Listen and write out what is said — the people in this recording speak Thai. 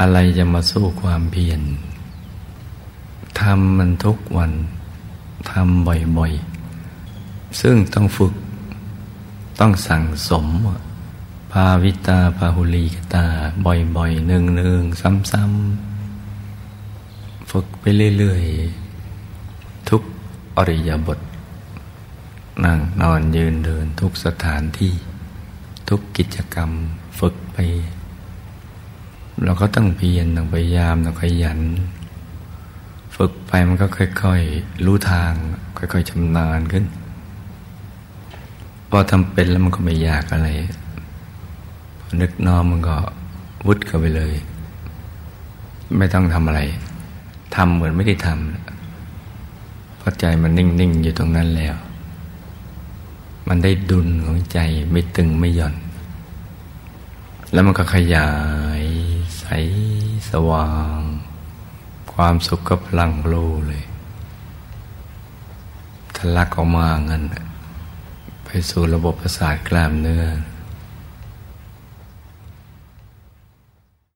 อะไรจะมาสู้ความเพียรทำมันทุกวันทำบ่อยๆ ซึ่งต้องฝึก ต้องสั่งสม ภาวิตาภาหุลีกตา บ่อยๆหนึ่งๆ ซ้ำๆ ฝึกไปเรื่อยๆ ทุกอริยบท นั่งนอนยืนเดินทุกสถานที่ ทุกกิจกรรมฝึกไป เราก็ต้องเพียรต้องพยายามต้องขยัน ฝึกไปมันก็ค่อยๆ รู้ทาง ค่อยๆชำนาญขึ้น พอทำเป็นแล้วมันก็ไม่ยากอะไรนึกน้อมมันก็วุดเข้าไปเลย ไม่ต้องทำอะไรทำเหมือนไม่ได้ทำเพราะใจมันนิ่งๆ อยู่ตรงนั้นแล้ว มันได้ดุลของใจไม่ตึงไม่หย่อน แล้วมันก็ขยาย สสว่าง ความสุขกับพลังโลเลยทะลักออกมาเงินไปสู่ระบบประสาทกล้ามเนื้อ